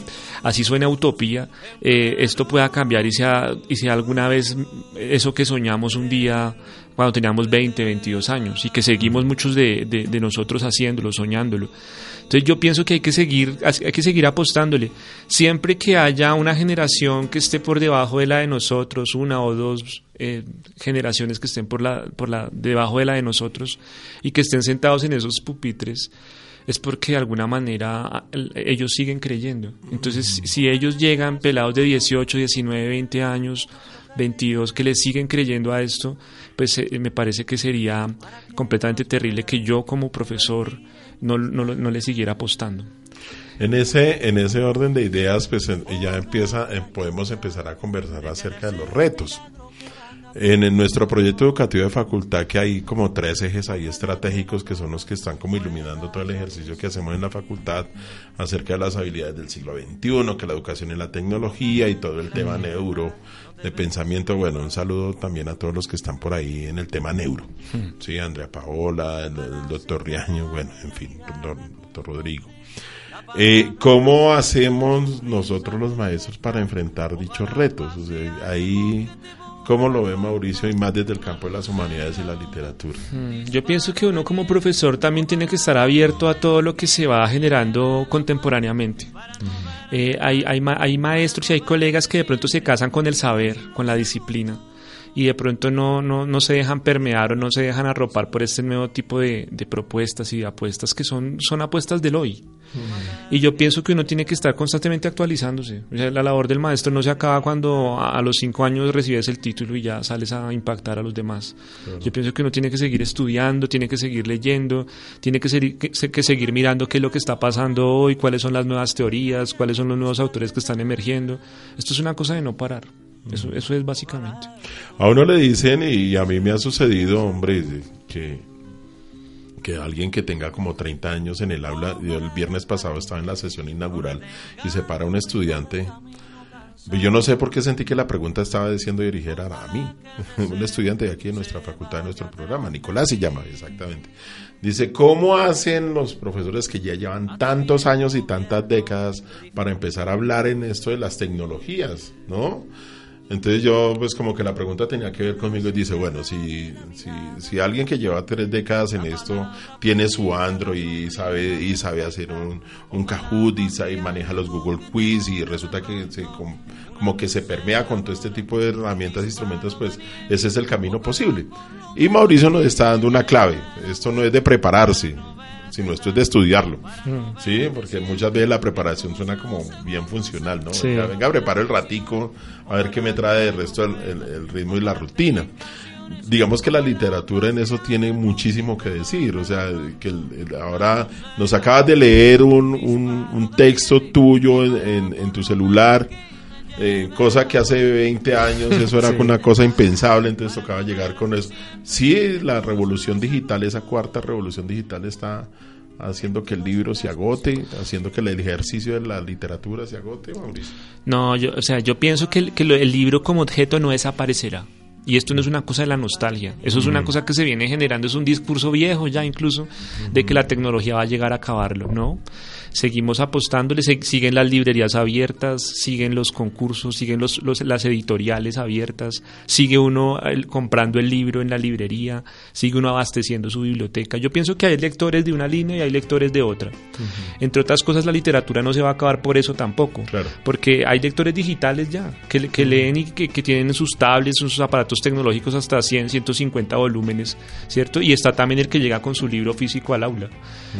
así suena utopía, eh, esto pueda cambiar y sea, y sea alguna vez eso que soñamos un día cuando teníamos 20, 22 años y que seguimos muchos de, de- nosotros haciéndolo, soñándolo. Entonces yo pienso que hay que seguir, hay que seguir apostándole. Siempre que haya una generación que esté por debajo de la de nosotros, una o dos eh, generaciones que estén por la, por la, debajo de la de nosotros y que estén sentados en esos pupitres, es porque de alguna manera a- el- ellos siguen creyendo. Entonces, si- si ellos llegan pelados de 18, 19, 20 años, 22, que les siguen creyendo a esto, pues eh, me parece que sería completamente terrible que yo como profesor no, no, no le siguiera apostando. En ese, en ese orden de ideas, pues en- ya empieza, eh, podemos empezar a conversar acerca de los retos. En, en nuestro proyecto educativo de facultad, que hay como tres ejes ahí estratégicos que son los que están como iluminando todo el ejercicio que hacemos en la facultad acerca de las habilidades del siglo XXI, que la educación y la tecnología y todo el tema neuro de pensamiento. Bueno, un saludo también a todos los que están por ahí en el tema neuro. Sí, Andrea Paola, el, el doctor Riaño, bueno, en fin, doctor, doctor Rodrigo. Eh, ¿Cómo hacemos nosotros los maestros para enfrentar dichos retos? O sea, ahí, ¿cómo lo ve Mauricio y más desde el campo de las humanidades y la literatura? Mm, Yo pienso que uno como profesor también tiene que estar abierto a todo lo que se va generando contemporáneamente. Eh, hay, hay, ma- hay maestros y hay colegas que de pronto se casan con el saber, con la disciplina, y de pronto no, no, no se dejan permear o no se dejan arropar por este nuevo tipo de, de propuestas y de apuestas que son, son apuestas del hoy. Y yo pienso que uno tiene que estar constantemente actualizándose. O sea, la labor del maestro no se acaba cuando a los cinco años recibes el título y ya sales a impactar a los demás. Yo pienso que uno tiene que seguir estudiando, tiene que seguir leyendo, tiene que, ser- que, que seguir mirando qué es lo que está pasando hoy, cuáles son las nuevas teorías, cuáles son los nuevos autores que están emergiendo. Esto es una cosa de no parar. Eso, eso es básicamente. A uno le dicen, y a mí me ha sucedido, hombre, que, que alguien que tenga como 30 años en el aula, yo el viernes pasado estaba en la sesión inaugural y se para un estudiante Yo no sé por qué sentí que la pregunta estaba diciendo dirigida a mí, [laughs] un estudiante de aquí de nuestra facultad, de nuestro programa, Nicolás se llama exactamente. Dice, ¿cómo hacen los profesores que ya llevan tantos años y tantas décadas para empezar a hablar en esto de las tecnologías, ¿no? Entonces yo, pues como que la pregunta tenía que ver conmigo y dice, bueno, si, si, si alguien que lleva tres décadas en esto tiene su Android y sabe, y sabe hacer un, un Kahoot y, sabe, maneja los Google Quiz y resulta que se, como que se permea con todo este tipo de herramientas instrumentos, pues ese es el camino posible. Y Mauricio nos está dando una clave. Esto no es de prepararse, sino esto es de estudiarlo. Mm. Sí, porque muchas veces la preparación suena como bien funcional, ¿no? venga, preparo el ratico, a ver qué me trae el resto el, ritmo y la rutina digamos que la literatura en eso tiene muchísimo que decir. O sea, que ahora nos acabas de leer un, un, texto tuyo en, en, tu celular, eh, cosa que hace 20 años eso era una cosa impensable, entonces tocaba llegar con eso. Sí, la revolución digital, esa cuarta revolución digital está haciendo que el libro se agote, haciendo que el ejercicio de la literatura se agote, Mauricio. No, yo, o sea, yo pienso que el, que el libro como objeto no desaparecerá. Y esto no es una cosa de la nostalgia, eso es una cosa que se viene generando, es un discurso viejo ya incluso de que la tecnología va a llegar a acabarlo, ¿no? Seguimos apostándole, siguen las librerías abiertas, siguen los concursos, siguen los, las editoriales abiertas, sigue uno comprando el libro en la librería, sigue uno abasteciendo su biblioteca. Yo pienso que hay lectores de una línea y hay lectores de otra. Entre otras cosas, la literatura no se va a acabar por eso tampoco, porque hay lectores digitales ya, que, que leen y que, que, tienen sus tablets, sus aparatos tecnológicos hasta 100, 150 volúmenes, ¿cierto? Y está también el que llega con su libro físico al aula.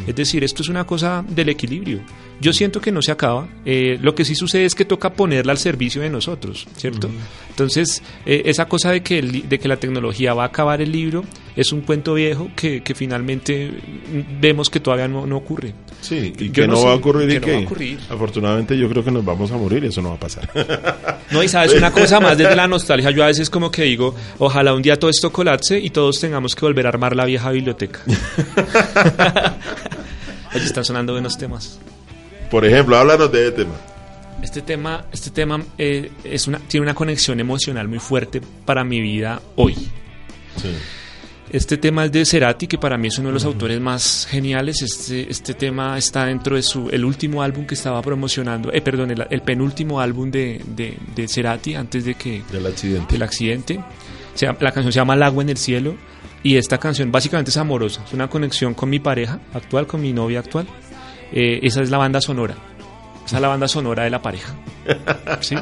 Es decir, esto es una cosa del equilibrio yo siento que no se acaba. Eh, lo que sí sucede es que toca ponerla al servicio de nosotros, ¿cierto? Entonces, eh, esa cosa de que, de que la tecnología va a acabar el libro es un cuento viejo que, finalmente vemos que todavía no, ocurre. Sí, y que no, va a ocurrir y que, afortunadamente yo creo que nos vamos a morir y eso no va a pasar. No, y sabes una cosa más desde la nostalgia, yo a veces como que digo, ojalá un día todo esto colapse y todos tengamos que volver a armar la vieja biblioteca. [laughs] Oye, están sonando buenos temas. Por ejemplo, háblanos de este tema. Este tema, este tema eh, es una, tiene una conexión emocional muy fuerte para mi vida hoy. Este tema es de Cerati, que para mí es uno de los autores más geniales. Este, este tema está dentro de su el último álbum que estaba promocionando, eh, perdón, el, penúltimo álbum de, de, Cerati antes de que del accidente. Del accidente. la canción se llama El agua en el cielo y esta canción básicamente es amorosa, es una conexión con mi pareja actual, con mi novia actual. Eh, esa es la banda sonora. Esa es la banda sonora de la pareja. [laughs] ¿Sí?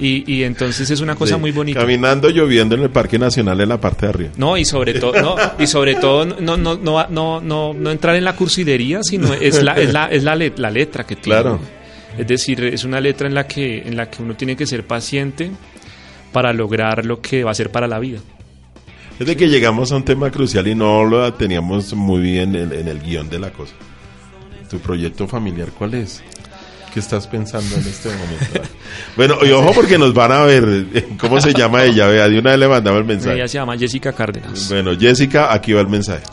Y, entonces es una cosa muy bonita. Caminando, lloviendo en el Parque Nacional en la parte de arriba. No, y sobre todo, no, y sobre todo no, no, no, no, no, no entrar en la cursidería, sino es la, es la, es la, la letra que tiene. Claro. Es decir, es una letra en la que, en la que uno tiene que ser paciente para lograr lo que va a ser para la vida. Es de que llegamos a un tema crucial y no lo teníamos muy bien en, el guion de la cosa. ¿Tu proyecto familiar cuál es? ¿Qué estás pensando en este momento? [laughs] bueno, y ojo porque nos van a ver. ¿Cómo se llama ella? Vea, de una vez le mandamos el mensaje. Ella se llama Jessica Cárdenas. Bueno, Jessica, aquí va el mensaje.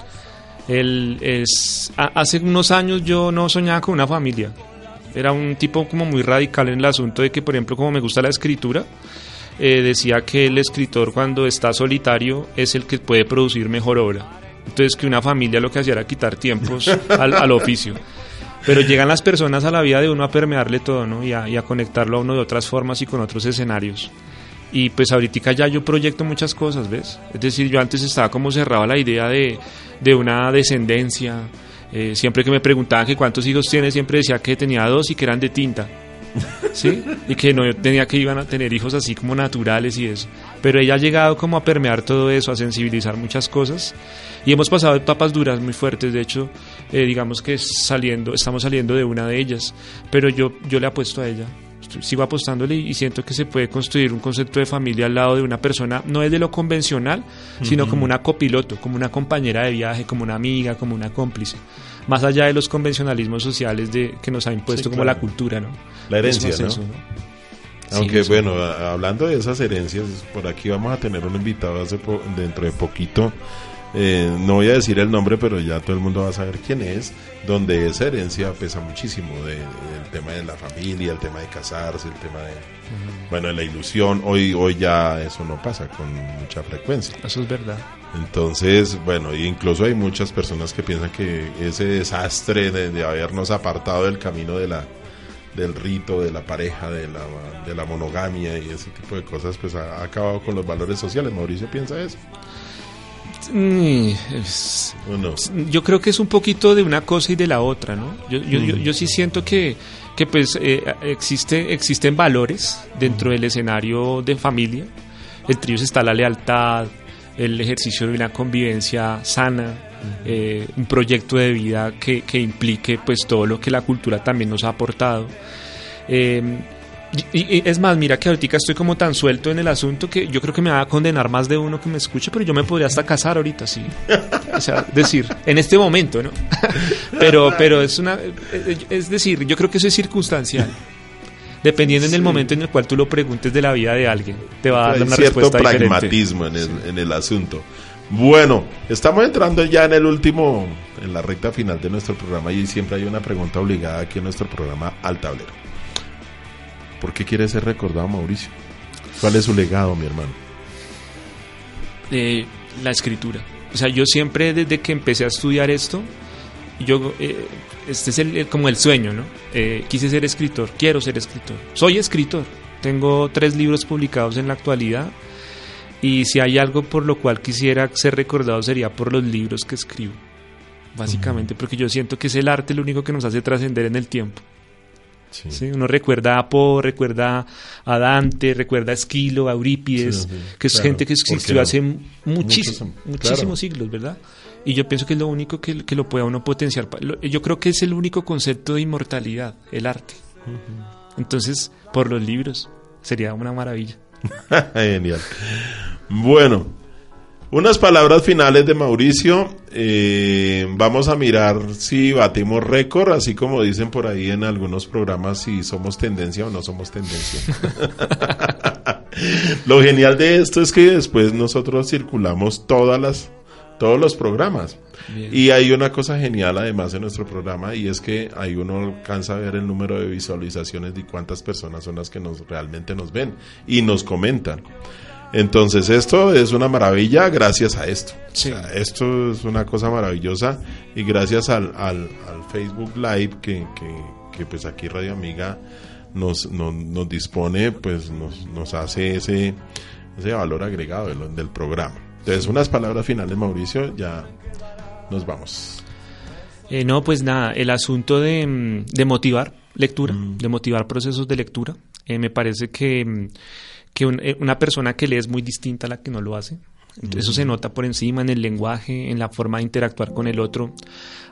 Él es, hace unos años yo no soñaba con una familia. Era un tipo como muy radical en el asunto de que, por ejemplo, como me gusta la escritura, eh, decía que el escritor cuando está solitario es el que puede producir mejor obra. Entonces que una familia lo que hacía era quitar tiempos [laughs] al, oficio. Pero llegan las personas a la vida de uno a permearle todo, ¿no? Y a, y a conectarlo a uno de otras formas y con otros escenarios. Y pues ahorita ya yo proyecto muchas cosas, ¿ves? Es decir, yo antes estaba como cerrado a la idea de, de una descendencia. Eh, siempre que me preguntaban que cuántos hijos tiene, siempre decía que tenía dos y que eran de tinta. ¿Sí? Y que no tenía que iban a tener hijos así como naturales y eso. Pero ella ha llegado como a permear todo eso, a sensibilizar muchas cosas. Y hemos pasado etapas duras muy fuertes, de hecho, eh, digamos que saliendo, estamos saliendo de una de ellas. Pero yo, yo le apuesto a ella, sigo apostándole y siento que se puede construir un concepto de familia al lado de una persona, no es de lo convencional, sino como una copiloto, como una compañera de viaje, como una amiga, como una cómplice más allá de los convencionalismos sociales de que nos ha impuesto como la cultura, ¿no? La herencia, ¿no? Aunque bueno, hablando de esas herencias, por aquí vamos a tener un invitado hace dentro de poquito eh, no voy a decir el nombre, pero ya todo el mundo va a saber quién es, donde esa herencia pesa muchísimo, de, el tema de la familia, el tema de casarse, el tema de, bueno, de la ilusión. Hoy, hoy ya eso no pasa con mucha frecuencia. Eso es verdad. Entonces, bueno, incluso hay muchas personas que piensan que ese desastre de, de habernos apartado del camino de la del rito, de la pareja, de la, de la monogamia y ese tipo de cosas, pues ha, ha acabado con los valores sociales. Mauricio piensa eso. Mm, es- ¿O no? Yo creo que es un poquito de una cosa y de la otra, ¿no? Yo, yo, yo, yo sí siento que, que pues eh, existe, existen valores dentro del escenario de familia. Entre ellos está la lealtad, el ejercicio de una convivencia sana, eh, un proyecto de vida que, que implique pues todo lo que la cultura también nos ha aportado. Eh, y, y- es más, mira que ahorita estoy como tan suelto en el asunto que yo creo que me va a condenar más de uno que me escuche, pero yo me podría hasta casar ahorita, sí. O sea, decir, en este momento, ¿no? [laughs] pero, pero es una, es decir, yo creo que eso es circunstancial. Dependiendo en el momento en el cual tú lo preguntes de la vida de alguien, te va a dar Hay una cierto respuesta diferente. pragmatismo en el, en el asunto. Bueno, estamos entrando ya en el último, en la recta final de nuestro programa y siempre hay una pregunta obligada aquí en nuestro programa al tablero. ¿Por qué quiere ser recordado Mauricio? ¿Cuál es su legado, mi hermano? eh, la escritura. O sea, yo siempre desde que empecé a estudiar esto, yo eh, este es el, el- como el sueño, ¿no? Eh, quise ser escritor, quiero ser escritor. Soy escritor. Tengo tres libros publicados en la actualidad y si hay algo por lo cual quisiera ser recordado sería por los libros que escribo. Básicamente, porque yo siento que es el arte lo único que nos hace trascender en el tiempo. Sí. ¿sí? Uno recuerda a Poe, recuerda a Dante, recuerda a Esquilo, a Eurípides, Sí, que es claro. gente que ¿Por qué existió hace Muchos- muchísimo, claro. muchísimos siglos, ¿verdad? Y yo pienso que es lo único que, que lo puede a uno potenciar. Yo creo que es el único concepto de inmortalidad, el arte. Entonces, por los libros, sería una maravilla. [laughs] Genial. Bueno, unas palabras finales de Mauricio. Eh, vamos a mirar si batimos récord, así como dicen por ahí en algunos programas, si somos tendencia o no somos tendencia. [laughs] [laughs] Lo genial de esto es que después nosotros circulamos todas las, todos los programas. Bien. Y hay una cosa genial además en nuestro programa y es que ahí uno alcanza a ver el número de visualizaciones de cuántas personas son las que nos realmente nos ven y nos comentan. Entonces esto es una maravilla gracias a esto. Sí. O sea, esto es una cosa maravillosa y gracias al, al, al Facebook Live que, que, que, pues aquí Radio Amiga nos, nos, nos dispone, pues nos, nos hace ese, ese valor agregado del, del programa. Entonces unas palabras finales Mauricio, ya nos vamos. Eh, no, pues nada, el asunto de, mm, de motivar lectura, Mm. de motivar procesos de lectura. Eh, me parece que, mm, que un- eh, una persona que lee es muy distinta a la que no lo hace. Entonces, Eso se nota por encima en el lenguaje, en la forma de interactuar con el otro.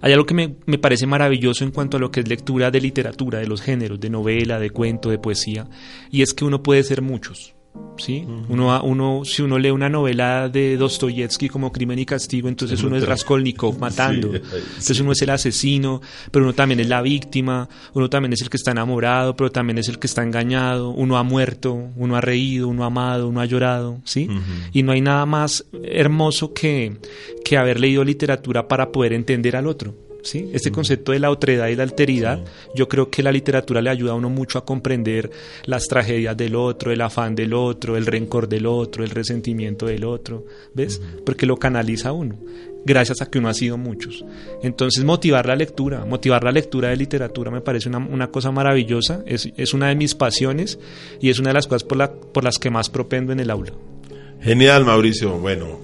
Hay algo que me, me parece maravilloso en cuanto a lo que es lectura de literatura, de los géneros, de novela, de cuento, de poesía, y es que uno puede ser muchos. ¿Sí? uno, a- uno, si uno lee una novela de Dostoyevsky como Crimen y Castigo, entonces uno es Raskolnikov matando. Sí, Entonces uno es el asesino, pero uno también es la víctima, uno también es el que está enamorado, pero también es el que está engañado, uno ha muerto, uno ha reído, uno ha amado, uno ha llorado, ¿sí? Y no hay nada más hermoso que, que haber leído literatura para poder entender al otro. ¿Sí? Este concepto de la otredad y la alteridad, yo creo que la literatura le ayuda a uno mucho a comprender las tragedias del otro, el afán del otro, el rencor del otro, el resentimiento del otro, ¿ves? Porque lo canaliza uno, gracias a que uno ha sido muchos. Entonces, motivar la lectura, motivar la lectura de literatura me parece una, una cosa maravillosa, es, es una de mis pasiones y es una de las cosas por, la- por las que más propendo en el aula. Genial, Mauricio. Bueno,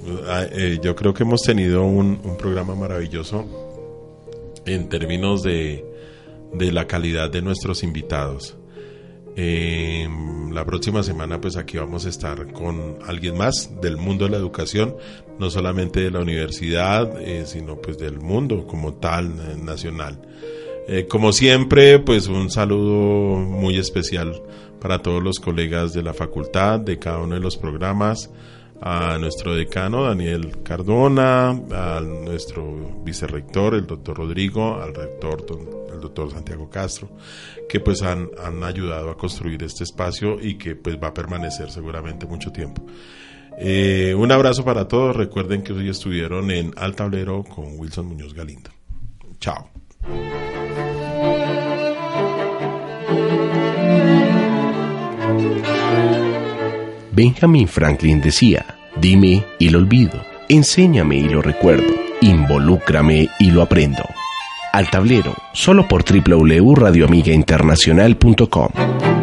eh, yo creo que hemos tenido un, un programa maravilloso en términos de, de la calidad de nuestros invitados. Eh, la próxima semana, pues aquí vamos a estar con alguien más del mundo de la educación, no solamente de la universidad, eh, sino pues del mundo como tal, eh, nacional. Eh, como siempre, pues un saludo muy especial para todos los colegas de la facultad, de cada uno de los programas, a nuestro decano Daniel Cardona, a nuestro vicerrector, el doctor Rodrigo, al rector, el doctor Santiago Castro, que pues han, han ayudado a construir este espacio y que pues va a permanecer seguramente mucho tiempo. Eh, un abrazo para todos. Recuerden que hoy estuvieron en Al Tablero con Wilson Muñoz Galindo. Chao. Benjamin Franklin decía, dime y lo olvido, enséñame y lo recuerdo, involúcrame y lo aprendo. Al tablero, solo por www.radioamigainternacional.com.